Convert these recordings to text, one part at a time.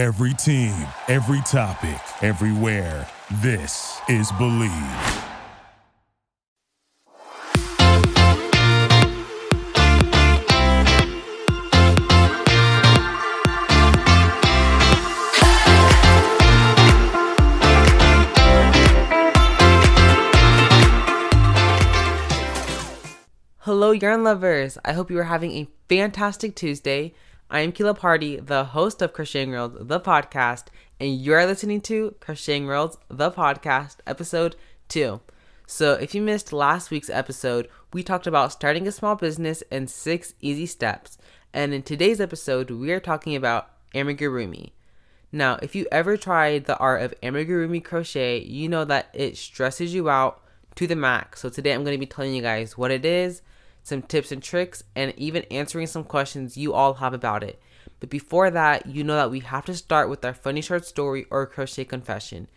Every team, every topic, everywhere. This is Believe. Hello, yarn lovers. I hope you are having a fantastic Tuesday. I am Kila Party, the host of Crocheting World, the podcast, and you're listening to Crocheting World, the podcast, episode 2. So, if you missed last week's episode, we talked about starting a small business and six easy steps. And in today's episode, we are talking about amigurumi. Now, if you ever tried the art of amigurumi crochet, you know that it stresses you out to the max. So, today I'm going to be telling you guys what it is some tips and tricks, and even answering some questions you all have about it. But before that, you know that we have to start with our funny short story or crochet confession.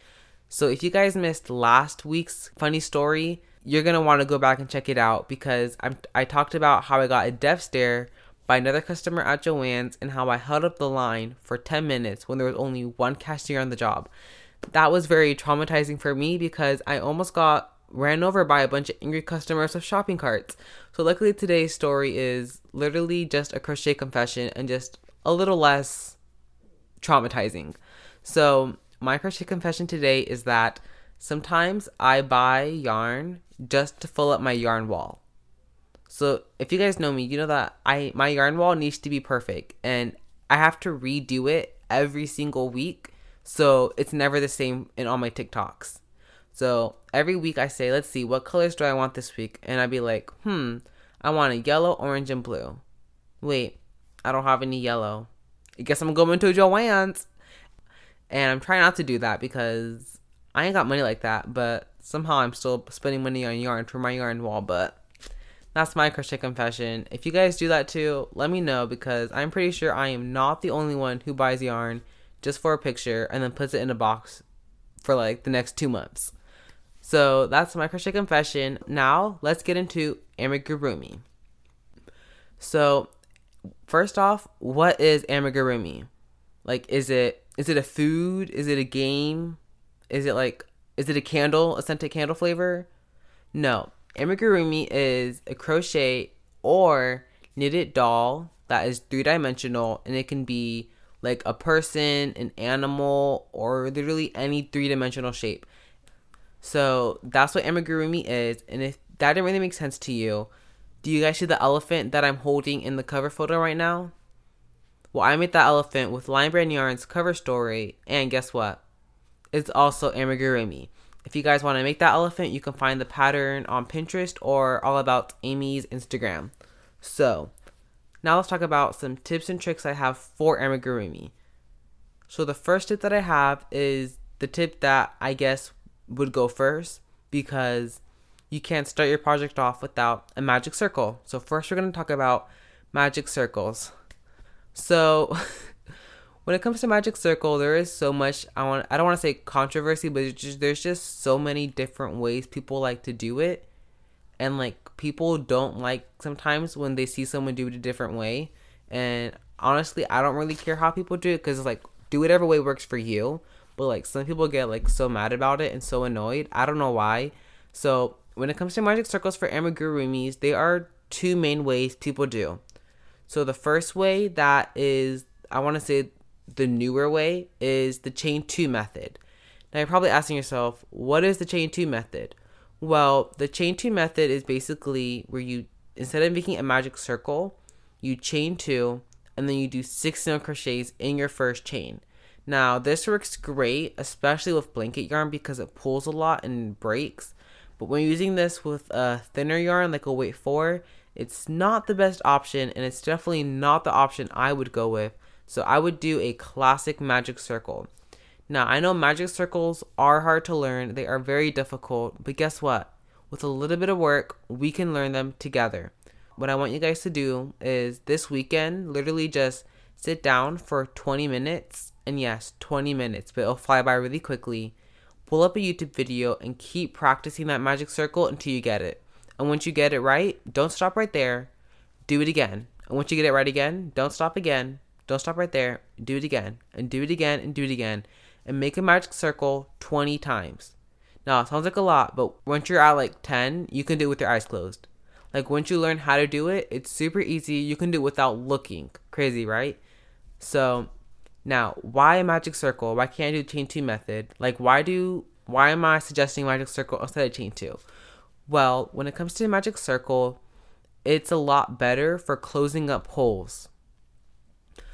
So if you guys missed last week's funny story, you're gonna want to go back and check it out because I'm, I talked about how I got a deaf stare by another customer at Joann's and how I held up the line for 10 minutes when there was only one cashier on the job. That was very traumatizing for me because I almost got ran over by a bunch of angry customers with shopping carts. So, luckily, today's story is literally just a crochet confession and just a little less traumatizing. So, my crochet confession today is that sometimes I buy yarn just to fill up my yarn wall. So, if you guys know me, you know that I my yarn wall needs to be perfect and I have to redo it every single week. So, it's never the same in all my TikToks. So every week I say, let's see, what colors do I want this week? And I'd be like, hmm, I want a yellow, orange, and blue. Wait, I don't have any yellow. I guess I'm going to Joann's. And I'm trying not to do that because I ain't got money like that, but somehow I'm still spending money on yarn for my yarn wall. But that's my crochet confession. If you guys do that too, let me know because I'm pretty sure I am not the only one who buys yarn just for a picture and then puts it in a box for like the next two months. So that's my crochet confession. Now let's get into amigurumi. So first off, what is amigurumi? Like is it is it a food? Is it a game? Is it like is it a candle, a scented candle flavor? No. Amigurumi is a crochet or knitted doll that is three dimensional and it can be like a person, an animal, or literally any three dimensional shape. So that's what amigurumi is. And if that didn't really make sense to you, do you guys see the elephant that I'm holding in the cover photo right now? Well, I made that elephant with Lion Brand Yarn's cover story, and guess what? It's also amigurumi. If you guys want to make that elephant, you can find the pattern on Pinterest or all about Ami's Instagram. So, now let's talk about some tips and tricks I have for amigurumi. So, the first tip that I have is the tip that I guess would go first because you can't start your project off without a magic circle. So first we're going to talk about magic circles. So when it comes to magic circle, there is so much I want I don't want to say controversy, but just, there's just so many different ways people like to do it. And like people don't like sometimes when they see someone do it a different way. And honestly, I don't really care how people do it cuz like do whatever way works for you but like some people get like so mad about it and so annoyed. I don't know why. So when it comes to magic circles for amigurumis, they are two main ways people do. So the first way that is I want to say the newer way is the chain two method. Now you're probably asking yourself, what is the chain two method? Well, the chain two method is basically where you instead of making a magic circle, you chain two and then you do six single crochets in your first chain. Now, this works great, especially with blanket yarn because it pulls a lot and breaks. But when using this with a thinner yarn like a weight 4, it's not the best option and it's definitely not the option I would go with. So I would do a classic magic circle. Now, I know magic circles are hard to learn, they are very difficult, but guess what? With a little bit of work, we can learn them together. What I want you guys to do is this weekend, literally just sit down for 20 minutes and yes, 20 minutes, but it'll fly by really quickly. Pull up a YouTube video and keep practicing that magic circle until you get it. And once you get it right, don't stop right there. Do it again. And once you get it right again, don't stop again. Don't stop right there. Do it again and do it again and do it again and make a magic circle 20 times. Now, it sounds like a lot, but once you're at like 10, you can do it with your eyes closed. Like once you learn how to do it, it's super easy. You can do it without looking. Crazy, right? So, now, why a magic circle? Why can't I do the chain 2 method? Like why do why am I suggesting magic circle instead of chain 2? Well, when it comes to magic circle, it's a lot better for closing up holes.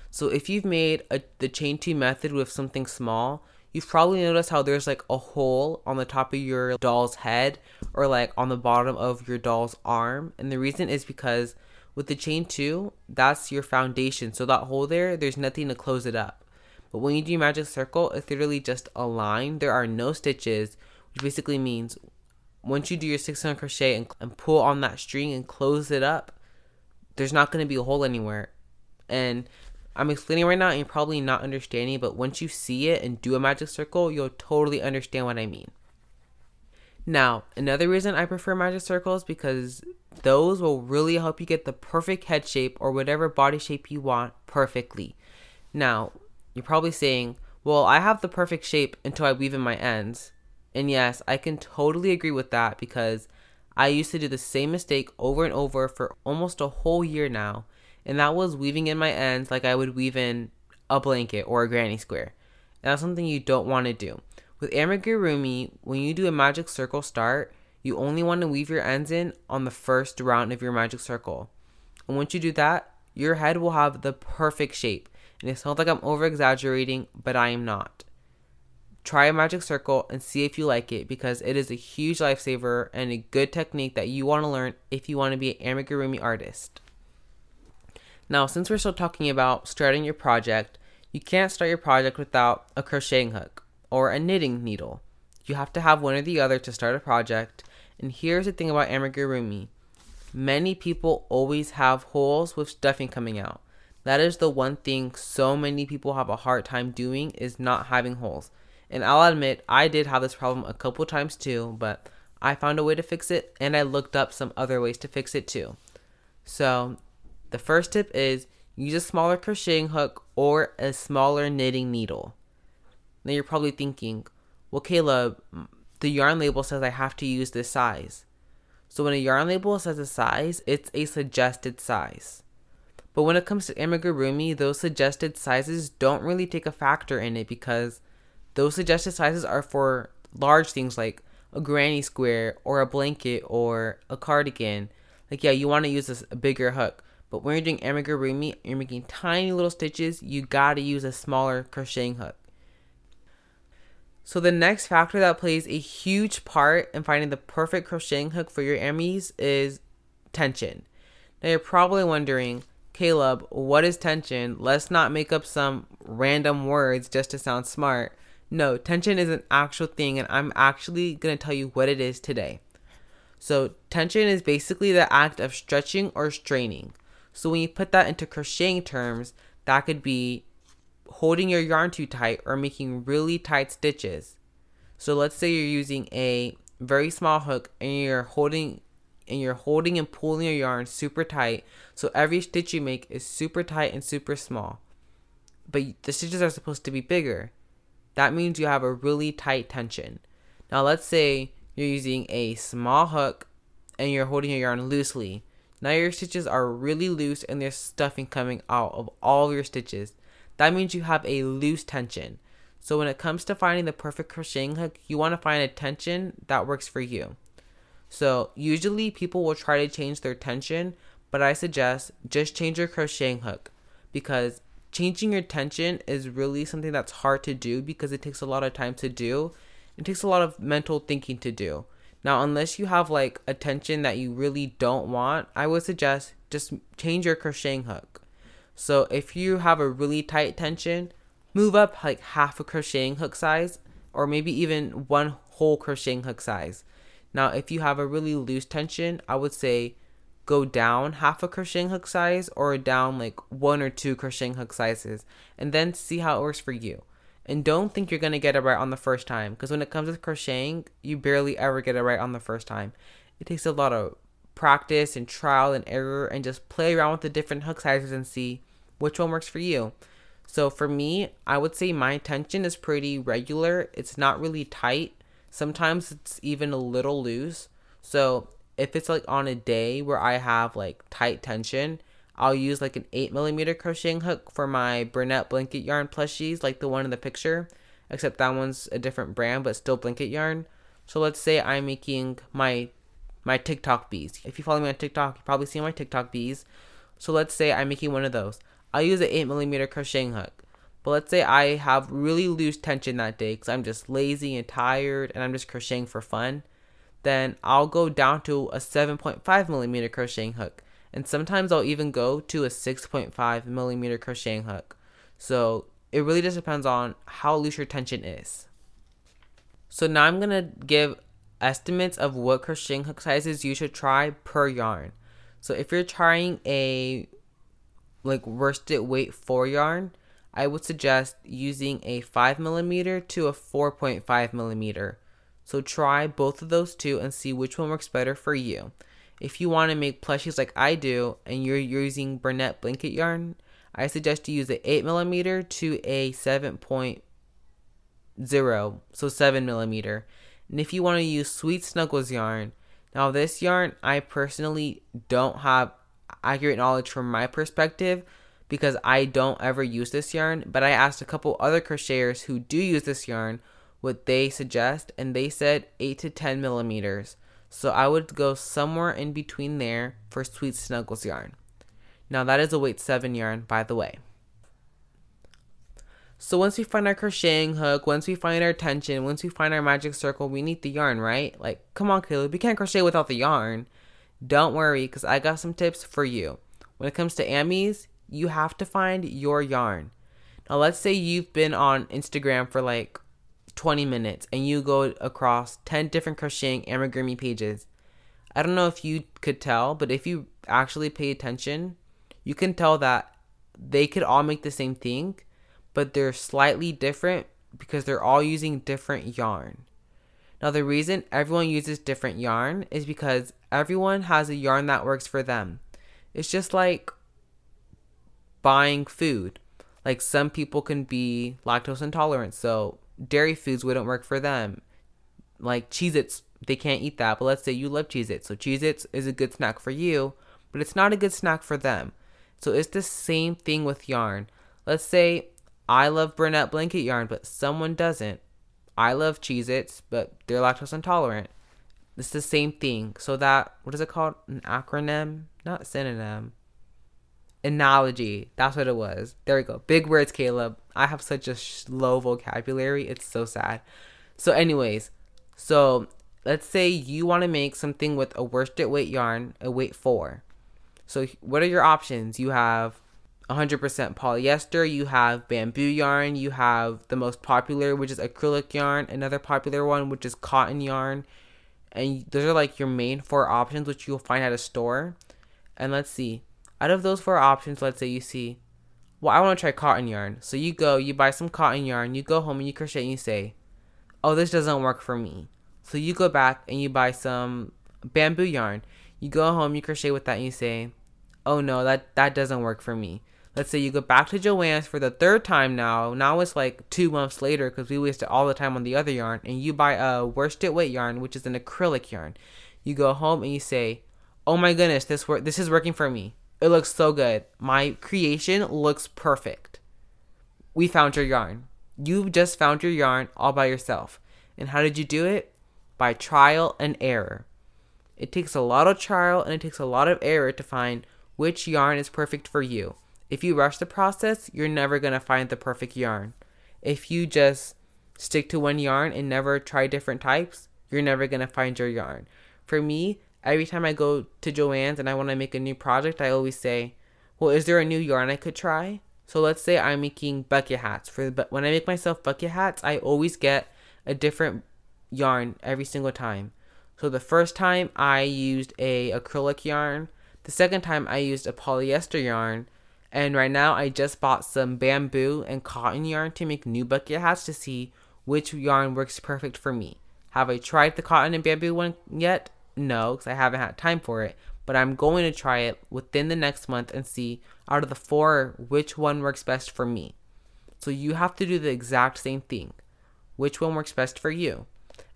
So if you've made a, the chain 2 method with something small, you've probably noticed how there's like a hole on the top of your doll's head or like on the bottom of your doll's arm. And the reason is because with the chain 2, that's your foundation. So that hole there, there's nothing to close it up. But when you do your magic circle, it's literally just a line. There are no stitches, which basically means once you do your 600 crochet and, and pull on that string and close it up, there's not going to be a hole anywhere. And I'm explaining right now and you're probably not understanding, but once you see it and do a magic circle, you'll totally understand what I mean. Now, another reason I prefer magic circles because those will really help you get the perfect head shape or whatever body shape you want perfectly. Now, you're probably saying, well, I have the perfect shape until I weave in my ends. And yes, I can totally agree with that because I used to do the same mistake over and over for almost a whole year now and that was weaving in my ends like I would weave in a blanket or a granny square. And that's something you don't want to do. With amigurumi, when you do a magic circle start, you only want to weave your ends in on the first round of your magic circle. And once you do that, your head will have the perfect shape. And it sounds like I'm over exaggerating, but I am not. Try a magic circle and see if you like it because it is a huge lifesaver and a good technique that you want to learn if you want to be an amigurumi artist. Now, since we're still talking about starting your project, you can't start your project without a crocheting hook or a knitting needle. You have to have one or the other to start a project. And here's the thing about amigurumi. Many people always have holes with stuffing coming out. That is the one thing so many people have a hard time doing is not having holes. And I'll admit I did have this problem a couple times too, but I found a way to fix it and I looked up some other ways to fix it too. So the first tip is use a smaller crocheting hook or a smaller knitting needle. Now you're probably thinking, well, Caleb, the yarn label says I have to use this size. So when a yarn label says a size, it's a suggested size. But when it comes to amigurumi, those suggested sizes don't really take a factor in it because those suggested sizes are for large things like a granny square or a blanket or a cardigan. Like, yeah, you want to use a bigger hook. But when you're doing amigurumi, you're making tiny little stitches, you gotta use a smaller crocheting hook. So the next factor that plays a huge part in finding the perfect crocheting hook for your amis is tension. Now you're probably wondering, Caleb, what is tension? Let's not make up some random words just to sound smart. No, tension is an actual thing, and I'm actually going to tell you what it is today. So, tension is basically the act of stretching or straining. So when you put that into crocheting terms, that could be holding your yarn too tight or making really tight stitches. So let's say you're using a very small hook and you're holding and you're holding and pulling your yarn super tight. So every stitch you make is super tight and super small. But the stitches are supposed to be bigger. That means you have a really tight tension. Now let's say you're using a small hook and you're holding your yarn loosely. Now your stitches are really loose and there's stuffing coming out of all your stitches. That means you have a loose tension. So when it comes to finding the perfect crocheting hook, you want to find a tension that works for you. So usually people will try to change their tension, but I suggest just change your crocheting hook because changing your tension is really something that's hard to do because it takes a lot of time to do. It takes a lot of mental thinking to do. Now, unless you have like a tension that you really don't want, I would suggest just change your crocheting hook. So if you have a really tight tension, move up like half a crocheting hook size or maybe even one whole crocheting hook size. Now, if you have a really loose tension, I would say go down half a crocheting hook size or down like one or two crocheting hook sizes and then see how it works for you. And don't think you're going to get it right on the first time because when it comes to crocheting, you barely ever get it right on the first time. It takes a lot of practice and trial and error and just play around with the different hook sizes and see which one works for you. So for me, I would say my tension is pretty regular. It's not really tight. Sometimes it's even a little loose. So if it's like on a day where I have like tight tension, I'll use like an 8 millimeter crocheting hook for my Bernat blanket yarn plushies, like the one in the picture, except that one's a different brand, but still blanket yarn. So let's say I'm making my my TikTok bees. If you follow me on TikTok, you probably see my TikTok bees. So let's say I'm making one of those. I'll use an 8 millimeter crocheting hook. But let's say I have really loose tension that day because I'm just lazy and tired and I'm just crocheting for fun. Then I'll go down to a 7.5 millimeter crocheting hook and sometimes I'll even go to a 6.5 millimeter crocheting hook. So it really just depends on how loose your tension is. So now I'm gonna give estimates of what crocheting hook sizes you should try per yarn. So if you're trying a like worsted weight four yarn, I would suggest using a five millimeter to a 4.5 millimeter. So try both of those two and see which one works better for you. If you want to make plushies like I do and you're using Bernat blanket yarn, I suggest you use an 8 millimeter to a 7.0, so 7 millimeter. And if you want to use Sweet Snuggles yarn, now this yarn I personally don't have accurate knowledge from my perspective because I don't ever use this yarn, but I asked a couple other crocheters who do use this yarn what they suggest, and they said 8 to 10 millimeters. So I would go somewhere in between there for Sweet Snuggles yarn. Now that is a weight 7 yarn, by the way. So once we find our crocheting hook, once we find our tension, once we find our magic circle, we need the yarn, right? Like, come on, Caleb, we can't crochet without the yarn. Don't worry, because I got some tips for you. When it comes to Amies, you have to find your yarn. Now, let's say you've been on Instagram for like 20 minutes and you go across 10 different crocheting amigurumi pages. I don't know if you could tell, but if you actually pay attention, you can tell that they could all make the same thing, but they're slightly different because they're all using different yarn. Now, the reason everyone uses different yarn is because everyone has a yarn that works for them. It's just like buying food. Like some people can be lactose intolerant, so dairy foods wouldn't work for them. Like Cheez Its, they can't eat that. But let's say you love Cheez Its. So Cheez Its is a good snack for you, but it's not a good snack for them. So it's the same thing with yarn. Let's say I love Bernat blanket yarn, but someone doesn't. I love Cheez Its, but they're lactose intolerant. It's the same thing. So that, what is it called? An acronym? Not synonym analogy. That's what it was. There we go. Big words, Caleb. I have such a slow vocabulary. It's so sad. So, anyways, so let's say you want to make something with a worsted weight yarn, a weight four. So, what are your options? You have 100% polyester, you have bamboo yarn, you have the most popular, which is acrylic yarn, another popular one, which is cotton yarn. And those are like your main four options, which you'll find at a store. And let's see, out of those four options, let's say you see, well, I want to try cotton yarn. So you go, you buy some cotton yarn, you go home and you crochet and you say, oh, this doesn't work for me. So you go back and you buy some bamboo yarn. You go home, you crochet with that and you say, oh no, that, that doesn't work for me. Let's say you go back to Joann's for the third time now. Now it's like two months later because we wasted all the time on the other yarn. And you buy a worsted weight yarn, which is an acrylic yarn. You go home and you say, oh my goodness, this work, this is working for me. It looks so good. My creation looks perfect. We found your yarn. You just found your yarn all by yourself. And how did you do it? By trial and error. It takes a lot of trial and it takes a lot of error to find which yarn is perfect for you. If you rush the process, you're never going to find the perfect yarn. If you just stick to one yarn and never try different types, you're never going to find your yarn. For me, every time I go to Joann's and I want to make a new project, I always say, well, is there a new yarn I could try? So let's say I'm making bucket hats. For but when I make myself bucket hats, I always get a different yarn every single time. So the first time I used a acrylic yarn, the second time I used a polyester yarn, and right now I just bought some bamboo and cotton yarn to make new bucket hats to see which yarn works perfect for me. Have I tried the cotton and bamboo one yet? No, because I haven't had time for it. But I'm going to try it within the next month and see out of the four which one works best for me. So you have to do the exact same thing. Which one works best for you?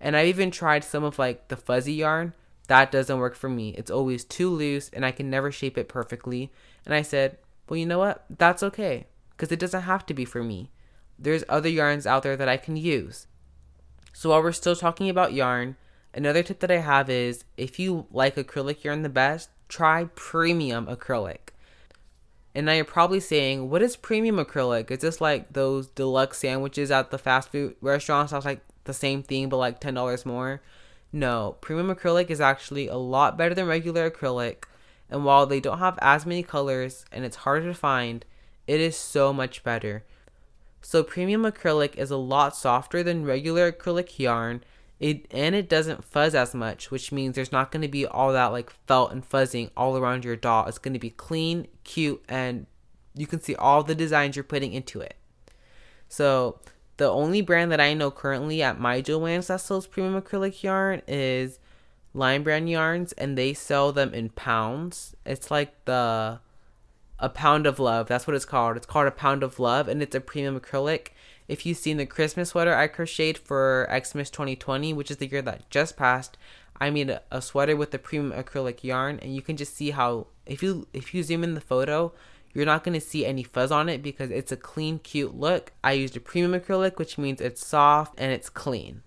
And I've even tried some of like the fuzzy yarn. That doesn't work for me. It's always too loose and I can never shape it perfectly. And I said, well, you know what? That's okay because it doesn't have to be for me. There's other yarns out there that I can use. So while we're still talking about yarn, another tip that I have is if you like acrylic yarn the best, try premium acrylic. And now you're probably saying, what is premium acrylic? Is this like those deluxe sandwiches at the fast food restaurants? That's like the same thing, but like $10 more. No, premium acrylic is actually a lot better than regular acrylic. And while they don't have as many colors and it's harder to find, it is so much better. So premium acrylic is a lot softer than regular acrylic yarn. It and it doesn't fuzz as much, which means there's not going to be all that like felt and fuzzing all around your doll. It's going to be clean, cute, and you can see all the designs you're putting into it. So the only brand that I know currently at my Joann's that sells premium acrylic yarn is Lion Brand Yarns, and they sell them in pounds. It's like the a pound of love. That's what it's called. It's called a pound of love, and it's a premium acrylic. If you've seen the Christmas sweater I crocheted for Xmas 2020, which is the year that just passed, I made a, a sweater with the premium acrylic yarn, and you can just see how if you if you zoom in the photo, you're not going to see any fuzz on it because it's a clean, cute look. I used a premium acrylic, which means it's soft and it's clean.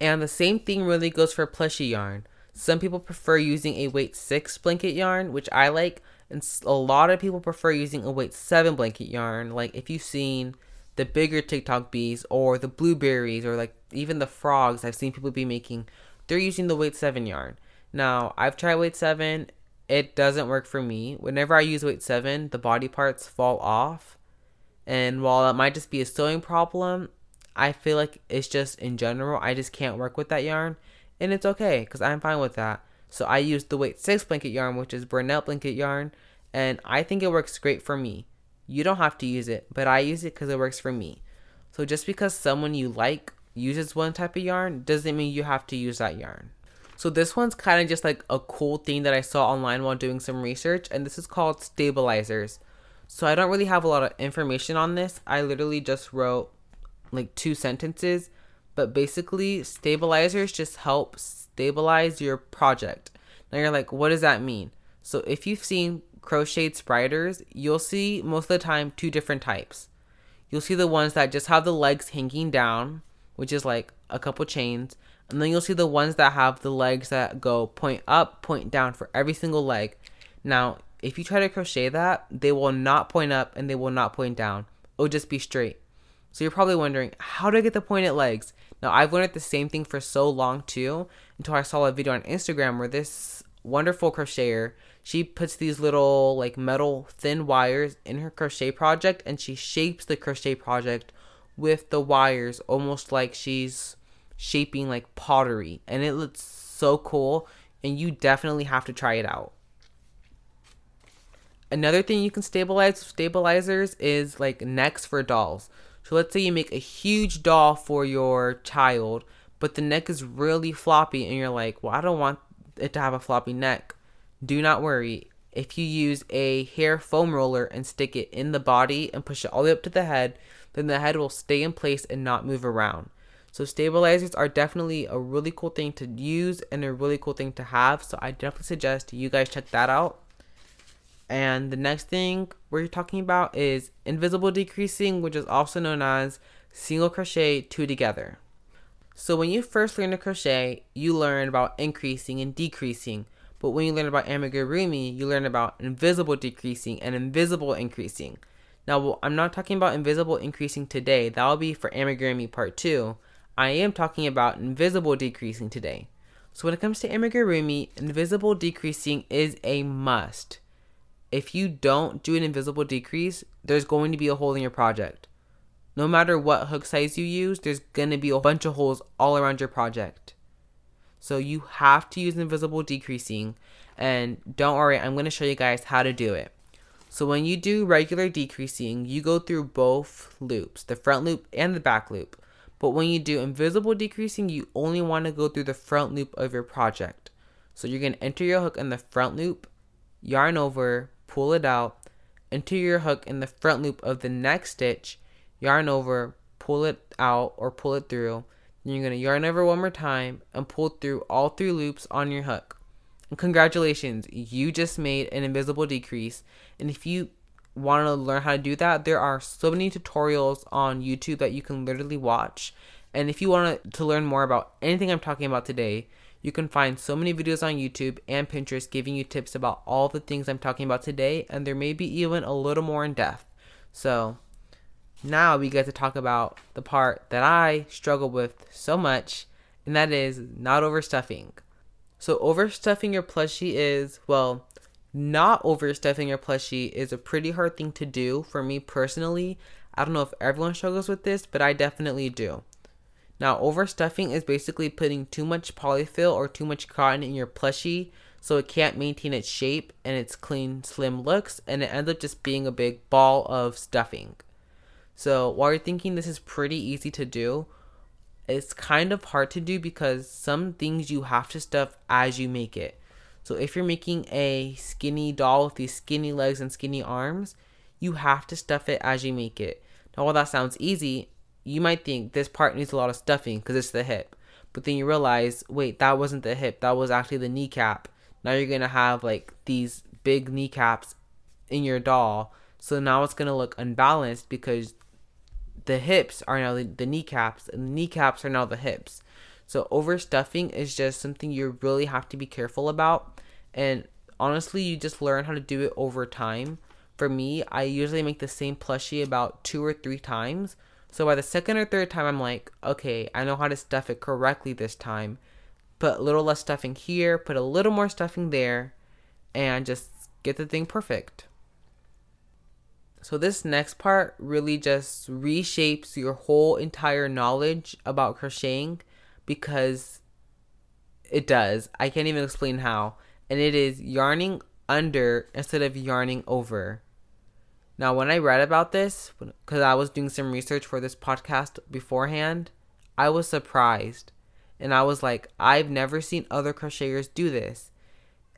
And the same thing really goes for plushy yarn. Some people prefer using a weight 6 blanket yarn, which I like, and a lot of people prefer using a weight 7 blanket yarn. Like if you've seen the bigger TikTok bees or the blueberries or like even the frogs I've seen people be making, they're using the weight 7 yarn. Now, I've tried weight 7, it doesn't work for me. Whenever I use weight 7, the body parts fall off. And while that might just be a sewing problem, I feel like it's just in general, I just can't work with that yarn. And it's okay because I'm fine with that. So I use the weight 6 blanket yarn, which is Bernat blanket yarn. And I think it works great for me. You don't have to use it, but I use it because it works for me. So just because someone you like uses one type of yarn doesn't mean you have to use that yarn. So this one's kind of just like a cool thing that I saw online while doing some research, and this is called stabilizers. So I don't really have a lot of information on this. I literally just wrote like two sentences, but basically stabilizers just help stabilize your project. Now you're like, what does that mean? So if you've seen crocheted spiders, you'll see most of the time two different types. You'll see the ones that just have the legs hanging down, which is like a couple chains, and then you'll see the ones that have the legs that go point up, point down for every single leg. Now, if you try to crochet that, they will not point up and they will not point down. It'll just be straight. So you're probably wondering, how do I get the pointed legs? Now, I've learned the same thing for so long too, until I saw a video on Instagram where this wonderful crocheter, she puts these little like metal thin wires in her crochet project and she shapes the crochet project with the wires almost like she's shaping like pottery and it looks so cool and you definitely have to try it out. Another thing you can stabilize stabilizers is like necks for dolls. So let's say you make a huge doll for your child, but the neck is really floppy and you're like, well, I don't want it to have a floppy neck. Do not worry. If you use a hair foam roller and stick it in the body and push it all the way up to the head, then the head will stay in place and not move around. So stabilizers are definitely a really cool thing to use and a really cool thing to have. So I definitely suggest you guys check that out. And the next thing we're talking about is invisible decreasing, which is also known as single crochet two together. So when you first learn to crochet, you learn about increasing and decreasing. But when you learn about amigurumi, you learn about invisible decreasing and invisible increasing. Now, I'm not talking about invisible increasing today. That will be for amigurumi part 2. I am talking about invisible decreasing today. So when it comes to amigurumi, invisible decreasing is a must if you don't do an invisible decrease, there's going to be a hole in your project. No matter what hook size you use, there's going to be a bunch of holes all around your project. So you have to use invisible decreasing. And don't worry, I'm going to show you guys how to do it. So when you do regular decreasing, you go through both loops, the front loop and the back loop. But when you do invisible decreasing, you only want to go through the front loop of your project. So you're going to enter your hook in the front loop, yarn over, pull it out, into your hook in the front loop of the next stitch, yarn over, pull it out or pull it through. Then you're going to yarn over one more time and pull through all three loops on your hook. And congratulations, you just made an invisible decrease. And if you want to learn how to do that, there are so many tutorials on YouTube that you can literally watch. And if you want to learn more about anything I'm talking about today, you can find so many videos on YouTube and Pinterest giving you tips about all the things I'm talking about today, and there may be even a little more in depth. So, now we get to talk about the part that I struggle with so much, and that is not overstuffing. So, overstuffing your plushie is, well, not overstuffing your plushie is a pretty hard thing to do for me personally. I don't know if everyone struggles with this, but I definitely do. Now, overstuffing is basically putting too much polyfill or too much cotton in your plushie so it can't maintain its shape and its clean, slim looks, and it ends up just being a big ball of stuffing. So, while you're thinking this is pretty easy to do, it's kind of hard to do because some things you have to stuff as you make it. So, if you're making a skinny doll with these skinny legs and skinny arms, you have to stuff it as you make it. Now, while that sounds easy, you might think this part needs a lot of stuffing because it's the hip. But then you realize, wait, that wasn't the hip. That was actually the kneecap. Now you're going to have like these big kneecaps in your doll. So now it's going to look unbalanced because the hips are now the, the kneecaps and the kneecaps are now the hips. So overstuffing is just something you really have to be careful about. And honestly, you just learn how to do it over time. For me, I usually make the same plushie about two or three times so by the second or third time, I'm like, okay, I know how to stuff it correctly this time. Put a little less stuffing here, put a little more stuffing there, and just get the thing perfect. So this next part really just reshapes your whole entire knowledge about crocheting because it does. I can't even explain how. And it is yarning under instead of yarning over. Now, when I read about this, because I was doing some research for this podcast beforehand, I was surprised. And I was like, I've never seen other crocheters do this.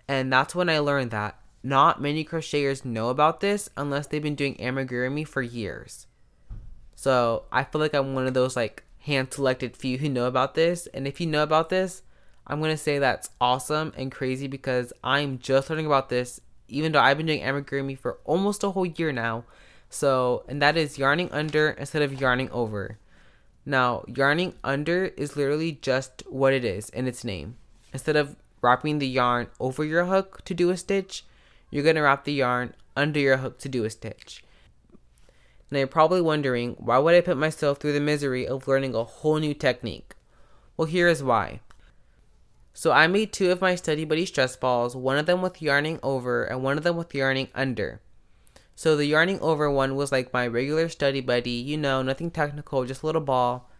And that's when I learned that not many crocheters know about this unless they've been doing amigurumi for years. So I feel like I'm one of those like hand selected few who know about this. And if you know about this, I'm to say that's awesome and crazy because I'm just learning about this even though I've been doing amigurumi for almost a whole year now. So, and that is yarning under instead of yarning over. Now, yarning under is literally just what it is in its name. Instead of wrapping the yarn over your hook to do a stitch, you're going to wrap the yarn under your hook to do a stitch. Now, you're probably wondering, why would I put myself through the misery of learning a whole new technique? Well, here is why. So I made two of my Study Buddy stress balls, one of them with yarning over and one of them with yarning under. So the yarning over one was like my regular Study Buddy, you know, nothing technical, just a little ball.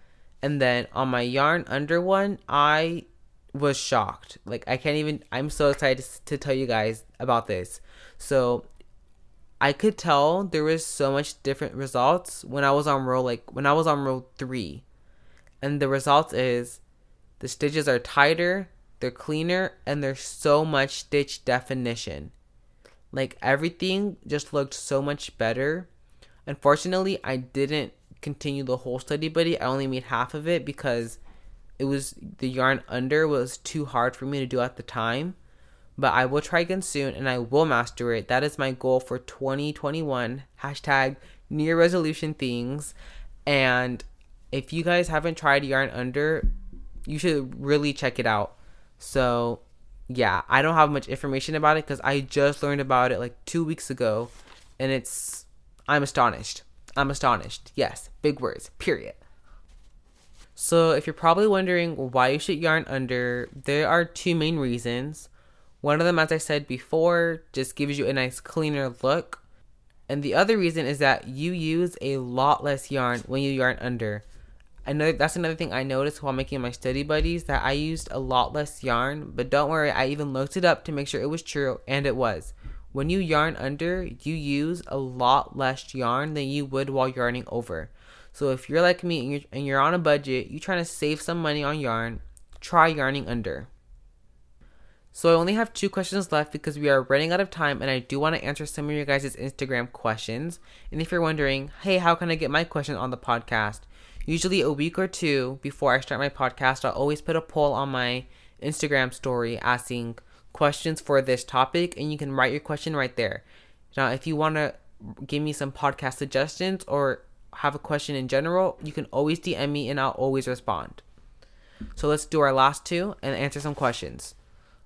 And then on my yarn under one, I was shocked. Like I can't even I'm so excited to tell you guys about this. So I could tell there was so much different results when I was on row like when I was on row 3. And the result is the stitches are tighter, they're cleaner and there's so much stitch definition. Like everything just looked so much better. Unfortunately, I didn't continue the whole study buddy. I only made half of it because it was the yarn under was too hard for me to do at the time. But I will try again soon and I will master it. That is my goal for 2021. Hashtag near resolution things. And if you guys haven't tried yarn under, you should really check it out. So, yeah, I don't have much information about it because I just learned about it like two weeks ago, and it's I'm astonished. I'm astonished. Yes, big words. Period. So, if you're probably wondering why you should yarn under, there are two main reasons. One of them, as I said before, just gives you a nice cleaner look. And the other reason is that you use a lot less yarn when you yarn under. Another that's another thing I noticed while making my study buddies that I used a lot less yarn, but don't worry, I even looked it up to make sure it was true and it was. When you yarn under, you use a lot less yarn than you would while yarning over. So if you're like me and you're, and you're on a budget, you're trying to save some money on yarn, try yarning under. So I only have two questions left because we are running out of time and I do want to answer some of your guys' Instagram questions. And if you're wondering, hey, how can I get my question on the podcast? Usually a week or two before I start my podcast, I'll always put a poll on my Instagram story asking questions for this topic and you can write your question right there. Now, if you want to give me some podcast suggestions or have a question in general, you can always DM me and I'll always respond. So let's do our last two and answer some questions.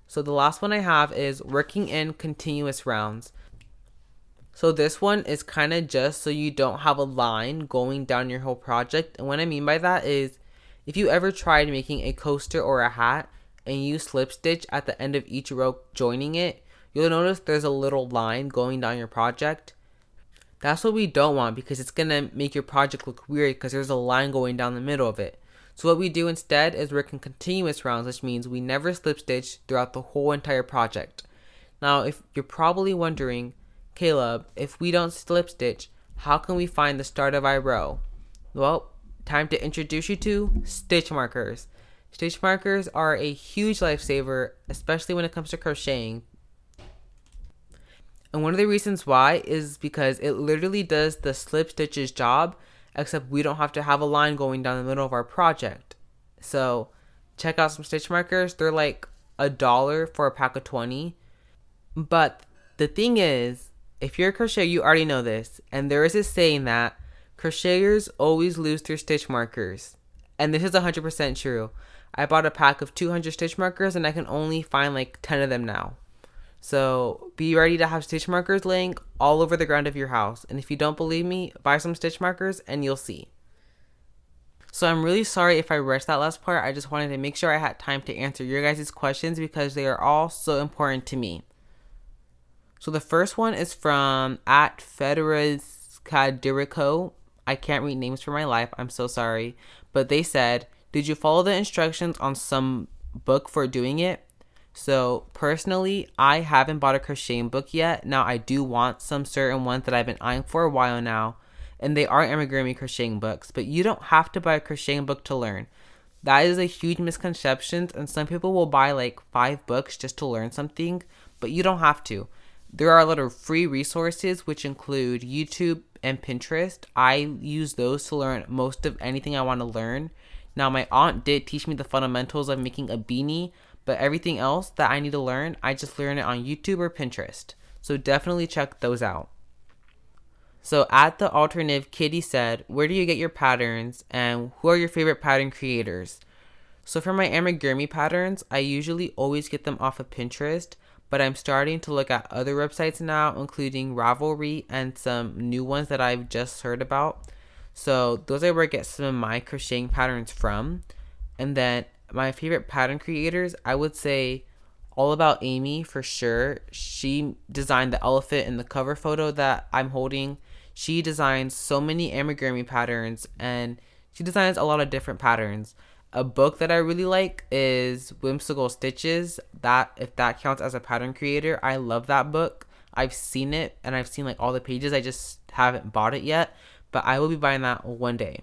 So the last one I have is working in continuous rounds. So this one is kind of just so you don't have a line going down your whole project. And what I mean by that is if you ever tried making a coaster or a hat and you slip stitch at the end of each row joining it, you'll notice there's a little line going down your project. That's what we don't want because it's going to make your project look weird because there's a line going down the middle of it. So what we do instead is work in continuous rounds, which means we never slip stitch throughout the whole entire project. Now, if you're probably wondering, Caleb, if we don't slip stitch, how can we find the start of our row? Well, time to introduce you to stitch markers. Stitch markers are a huge lifesaver, especially when it comes to crocheting. And one of the reasons why is because it literally does the slip stitches job except we don't have to have a line going down the middle of our project. So check out some stitch markers. They're like a dollar for a pack of 20. But the thing is, if you're a crocheter, you already know this. And there is a saying that crocheters always lose their stitch markers. And this is 100% true. I bought a pack of 200 stitch markers and I can only find like 10 of them now. So be ready to have stitch markers laying all over the ground of your house. And if you don't believe me, buy some stitch markers and you'll see. So I'm really sorry if I rushed that last part. I just wanted to make sure I had time to answer your guys' questions because they are all so important to me. So the first one is from at Federas. I can't read names for my life. I'm so sorry. But they said, Did you follow the instructions on some book for doing it? So personally, I haven't bought a crocheting book yet. Now I do want some certain ones that I've been eyeing for a while now, and they are amigurumi crocheting books. But you don't have to buy a crocheting book to learn. That is a huge misconception, and some people will buy like five books just to learn something, but you don't have to. There are a lot of free resources, which include YouTube and Pinterest. I use those to learn most of anything I want to learn. Now, my aunt did teach me the fundamentals of making a beanie, but everything else that I need to learn, I just learn it on YouTube or Pinterest. So definitely check those out. So at the alternative, Kitty said, Where do you get your patterns and who are your favorite pattern creators? So for my amigurumi patterns, I usually always get them off of Pinterest, but I'm starting to look at other websites now, including Ravelry and some new ones that I've just heard about. So those are where I get some of my crocheting patterns from. And then my favorite pattern creators, I would say all about Ami for sure. She designed the elephant in the cover photo that I'm holding. She designs so many amigurumi patterns and she designs a lot of different patterns. A book that I really like is Whimsical Stitches. That if that counts as a pattern creator, I love that book. I've seen it and I've seen like all the pages. I just haven't bought it yet, but I will be buying that one day.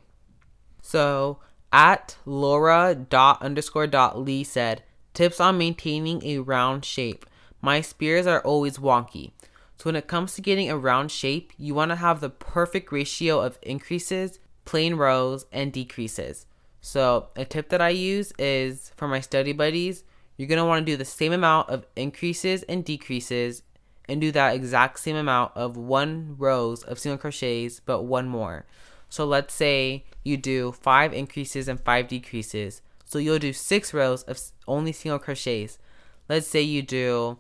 So at Laura dot underscore dot Lee said, tips on maintaining a round shape. My spears are always wonky. So when it comes to getting a round shape, you want to have the perfect ratio of increases, plain rows, and decreases. So a tip that I use is for my study buddies, you're going to want to do the same amount of increases and decreases and do that exact same amount of one rows of single crochets but one more. So let's say you do five increases and five decreases. So you'll do six rows of only single crochets. Let's say you do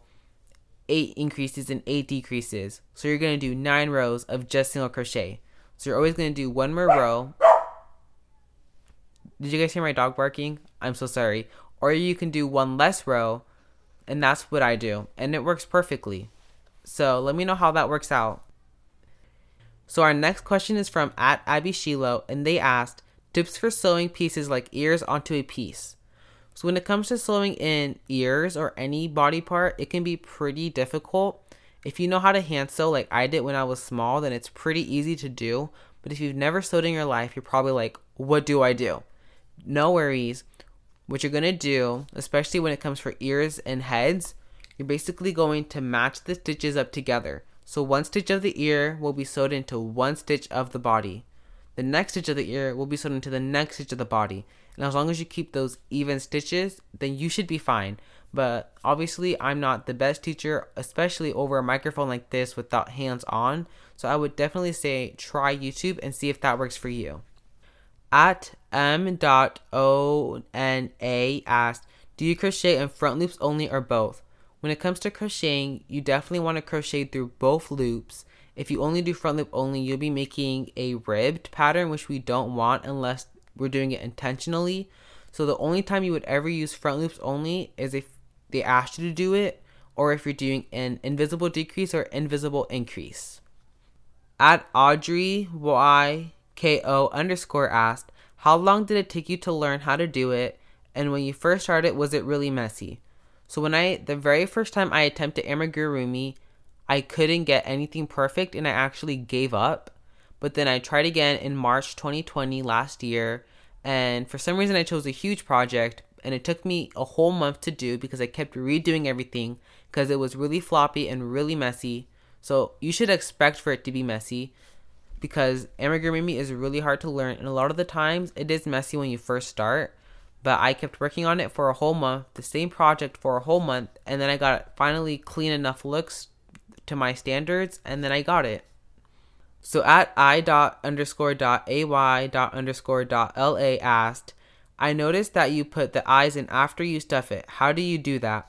eight increases and eight decreases. So you're going to do nine rows of just single crochet. So you're always going to do one more row. Did you guys hear my dog barking? I'm so sorry. Or you can do one less row, and that's what I do. And it works perfectly. So let me know how that works out. So our next question is from at Abby Shiloh, and they asked tips for sewing pieces like ears onto a piece. So when it comes to sewing in ears or any body part, it can be pretty difficult. If you know how to hand sew like I did when I was small, then it's pretty easy to do. But if you've never sewed in your life, you're probably like, what do I do? No worries. what you're to do, especially when it comes for ears and heads, you're basically going to match the stitches up together. So one stitch of the ear will be sewed into one stitch of the body. The next stitch of the ear will be sewed into the next stitch of the body. And as long as you keep those even stitches, then you should be fine. But obviously, I'm not the best teacher, especially over a microphone like this without hands on. So I would definitely say try YouTube and see if that works for you. At m.ona asked, Do you crochet in front loops only or both? When it comes to crocheting, you definitely want to crochet through both loops. If you only do front loop only, you'll be making a ribbed pattern, which we don't want unless we're doing it intentionally. So the only time you would ever use front loops only is if they asked you to do it, or if you're doing an invisible decrease or invisible increase. At Audrey YKO underscore asked, How long did it take you to learn how to do it? And when you first started, was it really messy? So when I the very first time I attempted amigurumi, I couldn't get anything perfect and I actually gave up. But then I tried again in March 2020 last year and for some reason I chose a huge project and it took me a whole month to do because I kept redoing everything because it was really floppy and really messy. So you should expect for it to be messy because amigurumi is really hard to learn and a lot of the times it is messy when you first start but I kept working on it for a whole month, the same project for a whole month, and then I got finally clean enough looks to my standards, and then I got it. So at i dot underscore dot ay dot underscore dot la asked, I noticed that you put the eyes in after you stuff it. How do you do that?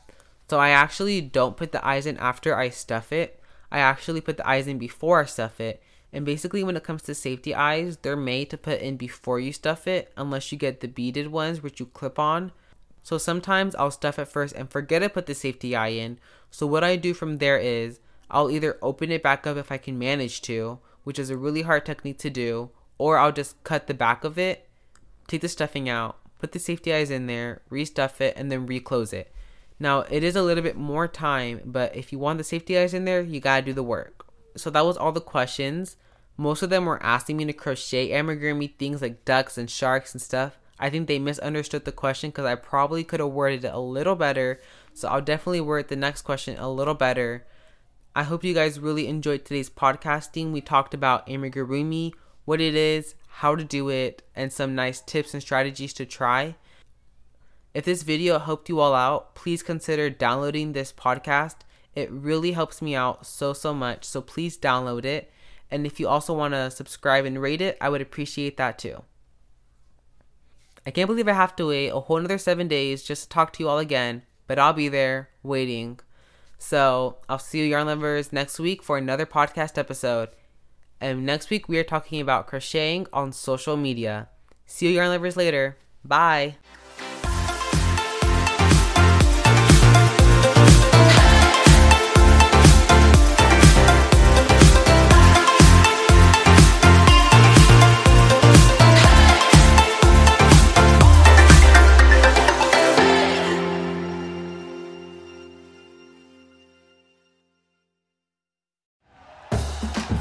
So I actually don't put the eyes in after I stuff it. I actually put the eyes in before I stuff it and basically, when it comes to safety eyes, they're made to put in before you stuff it, unless you get the beaded ones, which you clip on. So sometimes I'll stuff it first and forget to put the safety eye in. So what I do from there is I'll either open it back up if I can manage to, which is a really hard technique to do, or I'll just cut the back of it, take the stuffing out, put the safety eyes in there, restuff it, and then reclose it. Now, it is a little bit more time, but if you want the safety eyes in there, you gotta do the work. So that was all the questions. Most of them were asking me to crochet amigurumi things like ducks and sharks and stuff. I think they misunderstood the question because I probably could have worded it a little better. So I'll definitely word the next question a little better. I hope you guys really enjoyed today's podcasting. We talked about amigurumi, what it is, how to do it, and some nice tips and strategies to try. If this video helped you all out, please consider downloading this podcast. It really helps me out so, so much. So please download it. And if you also want to subscribe and rate it, I would appreciate that too. I can't believe I have to wait a whole another seven days just to talk to you all again, but I'll be there waiting. So I'll see you yarn lovers next week for another podcast episode. And next week we are talking about crocheting on social media. See you yarn lovers later. Bye.